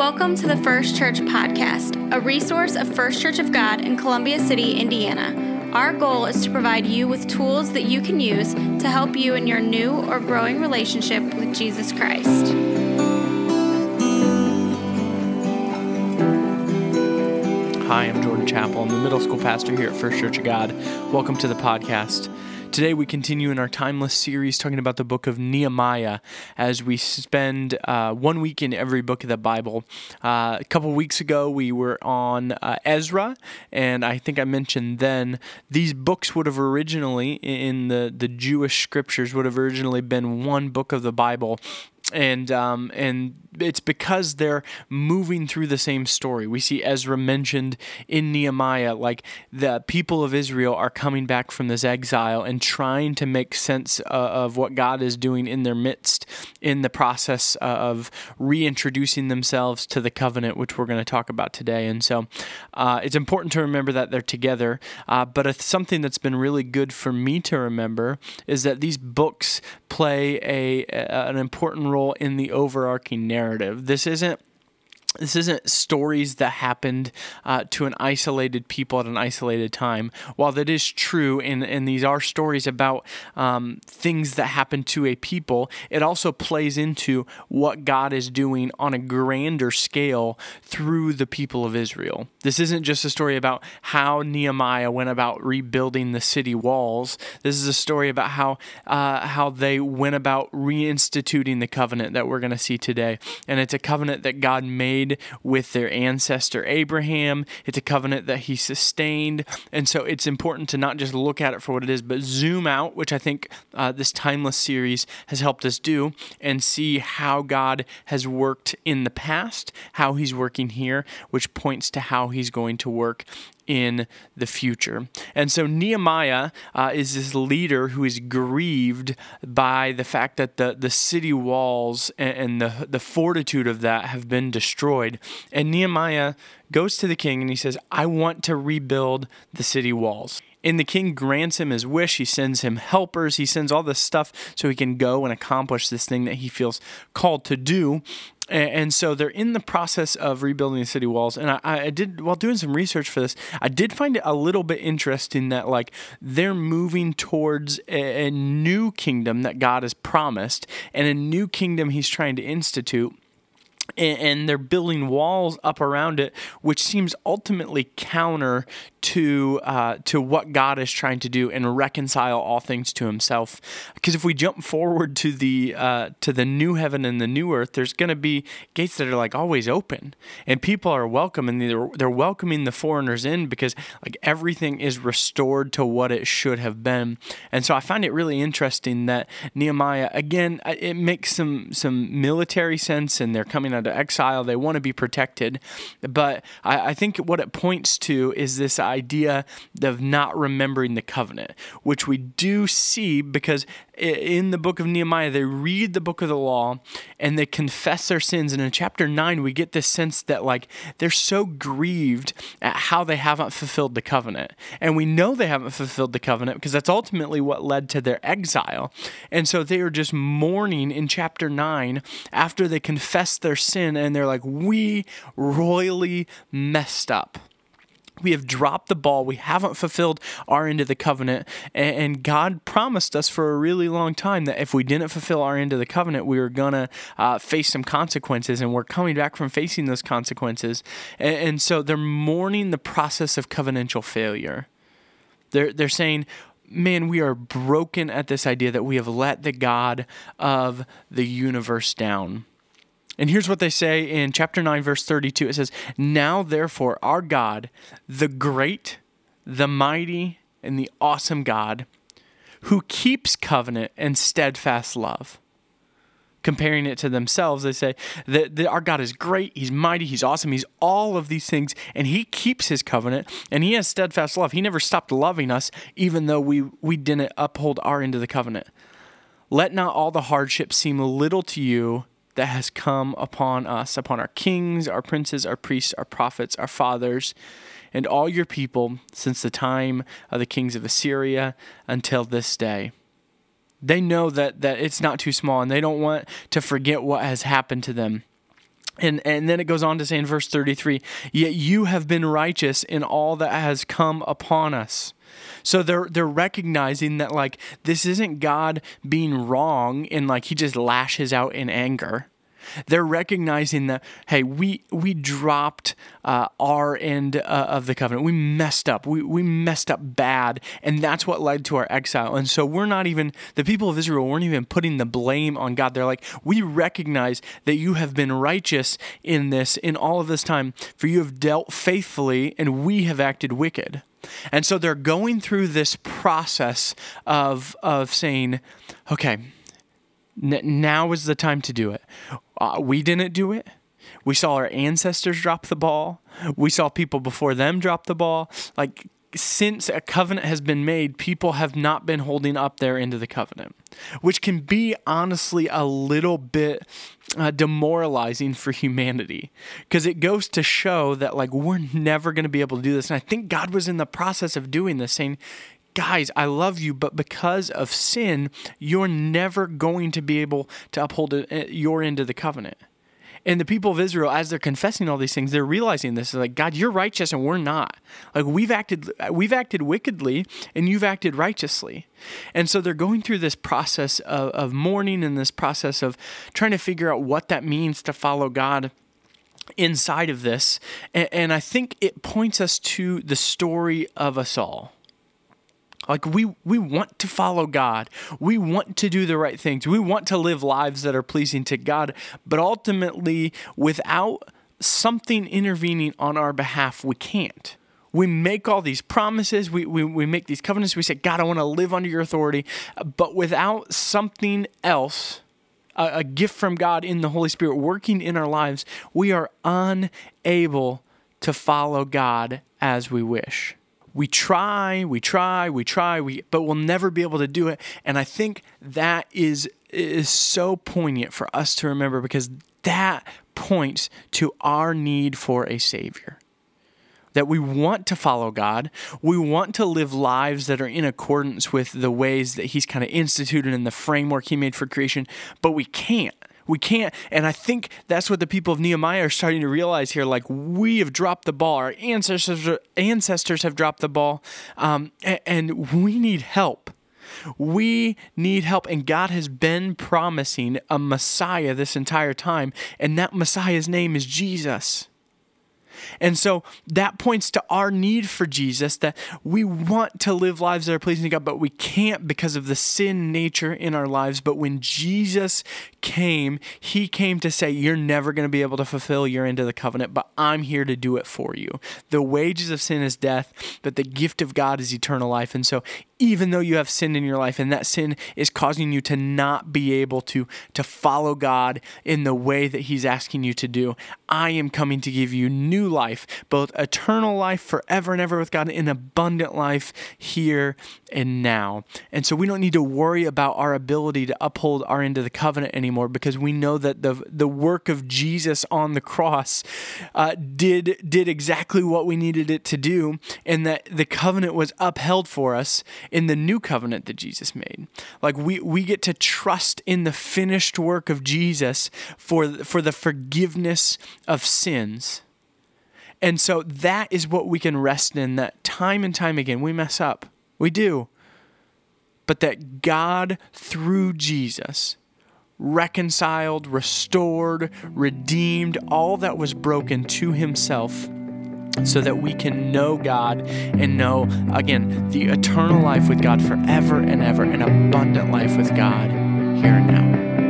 Welcome to the First Church Podcast, a resource of First Church of God in Columbia City, Indiana. Our goal is to provide you with tools that you can use to help you in your new or growing relationship with Jesus Christ. Hi, I'm Jordan Chappell. I'm the middle school pastor here at First Church of God. Welcome to the podcast. Today, we continue in our timeless series talking about the book of Nehemiah as we spend uh, one week in every book of the Bible. Uh, a couple weeks ago, we were on uh, Ezra, and I think I mentioned then these books would have originally, in the, the Jewish scriptures, would have originally been one book of the Bible and um, and it's because they're moving through the same story. We see Ezra mentioned in Nehemiah, like the people of Israel are coming back from this exile and trying to make sense uh, of what God is doing in their midst in the process uh, of reintroducing themselves to the covenant, which we're going to talk about today. And so uh, it's important to remember that they're together. Uh, but something that's been really good for me to remember is that these books play a, a an important role in the overarching narrative. This isn't this isn't stories that happened uh, to an isolated people at an isolated time. While that is true, and, and these are stories about um, things that happen to a people, it also plays into what God is doing on a grander scale through the people of Israel. This isn't just a story about how Nehemiah went about rebuilding the city walls. This is a story about how uh, how they went about reinstituting the covenant that we're going to see today, and it's a covenant that God made made with their ancestor Abraham. It's a covenant that he sustained. And so it's important to not just look at it for what it is, but zoom out, which I think uh, this timeless series has helped us do, and see how God has worked in the past, how he's working here, which points to how he's going to work in the future. And so Nehemiah uh, is this leader who is grieved by the fact that the, the city walls and, and the, the fortitude of that have been destroyed. And Nehemiah goes to the king and he says, I want to rebuild the city walls. And the king grants him his wish. He sends him helpers. He sends all this stuff so he can go and accomplish this thing that he feels called to do. And so they're in the process of rebuilding the city walls. And I, I, did, while doing some research for this, I did find it a little bit interesting that, like, they're moving towards a, a new kingdom that God has promised and a new kingdom he's trying to institute and they're building walls up around it, which seems ultimately counter to uh, to what God is trying to do and reconcile all things to Himself. Because if we jump forward to the uh, to the new heaven and the new earth, there's going to be gates that are like always open, and people are welcome, and they're they're welcoming the foreigners in because like everything is restored to what it should have been. And so I find it really interesting that Nehemiah again it makes some some military sense, and they're coming out of exile. They want to be protected, but I, I think what it points to is this idea of not remembering the covenant, which we do see because in the book of Nehemiah, they read the book of the law and they confess their sins. And in chapter 9, we get this sense that, like, they're so grieved at how they haven't fulfilled the covenant. And we know they haven't fulfilled the covenant because that's ultimately what led to their exile. And so they are just mourning in chapter 9 after they confess their sin and they're like, we royally messed up we have dropped the ball. We haven't fulfilled our end of the covenant. And, God promised us for a really long time that if we didn't fulfill our end of the covenant, we were going to uh, face some consequences. And we're coming back from facing those consequences. And, so they're mourning the process of covenantal failure. They're, they're saying, man, we are broken at this idea that we have let the God of the universe down. And here's what they say in chapter 9, verse 32 it says, Now therefore, our God, the great, the mighty, and the awesome God, who keeps covenant and steadfast love. Comparing it to themselves, they say that, that our God is great, He's mighty, He's awesome, He's all of these things, and He keeps His covenant, and He has steadfast love. He never stopped loving us, even though we, we didn't uphold our end of the covenant. Let not all the hardships seem little to you that has come upon us, upon our kings, our princes, our priests, our prophets, our fathers, and all your people since the time of the kings of Assyria until this day. They know that, that it's not too small and they don't want to forget what has happened to them. And, and then it goes on to say in verse 33 Yet you have been righteous in all that has come upon us. So they're they're recognizing that like this isn't God being wrong and like he just lashes out in anger. They're recognizing that hey, we we dropped uh, our end uh, of the covenant. We messed up. We we messed up bad, and that's what led to our exile. And so we're not even the people of Israel weren't even putting the blame on God. They're like, we recognize that you have been righteous in this in all of this time, for you have dealt faithfully, and we have acted wicked. And so they're going through this process of of saying, okay, n- now is the time to do it. Uh, we didn't do it. We saw our ancestors drop the ball. We saw people before them drop the ball. Like since a covenant has been made, people have not been holding up their end of the covenant, which can be honestly a little bit uh, demoralizing for humanity because it goes to show that like we're never going to be able to do this. And I think God was in the process of doing this, saying, guys, I love you, but because of sin, you're never going to be able to uphold uh, your end of the covenant. And the people of Israel, as they're confessing all these things, they're realizing this: like God, you're righteous and we're not. Like we've acted, we've acted wickedly, and you've acted righteously. And so they're going through this process of, of mourning and this process of trying to figure out what that means to follow God inside of this. And, and I think it points us to the story of us all. Like we we want to follow God. We want to do the right things. We want to live lives that are pleasing to God, but ultimately without something intervening on our behalf, we can't. We make all these promises, we, we, we make these covenants, we say, God, I want to live under your authority, but without something else, a, a gift from God in the Holy Spirit working in our lives, we are unable to follow God as we wish we try, we try, we try, we but we'll never be able to do it. And I think that is is so poignant for us to remember because that points to our need for a savior. That we want to follow God. We want to live lives that are in accordance with the ways that He's kind of instituted in the framework He made for creation, but we can't we can't. And I think that's what the people of Nehemiah are starting to realize here. Like, we have dropped the ball. Our ancestors, ancestors have dropped the ball. Um, and, and we need help. We need help. And God has been promising a Messiah this entire time. And that Messiah's name is Jesus. And so that points to our need for Jesus that we want to live lives that are pleasing to God, but we can't because of the sin nature in our lives. But when Jesus came, he came to say, You're never going to be able to fulfill your end of the covenant, but I'm here to do it for you. The wages of sin is death, but the gift of God is eternal life. And so even though you have sin in your life and that sin is causing you to not be able to to follow God in the way that he's asking you to do I am coming to give you new life both eternal life forever and ever with God and abundant life here and now. And so we don't need to worry about our ability to uphold our end of the covenant anymore because we know that the the work of Jesus on the cross uh, did did exactly what we needed it to do and that the covenant was upheld for us in the new covenant that Jesus made. Like we we get to trust in the finished work of Jesus for for the forgiveness of sins. And so that is what we can rest in that time and time again we mess up. We do. But that God through Jesus reconciled, restored, redeemed all that was broken to himself so that we can know God and know, again, the eternal life with God forever and ever, an abundant life with God here and now.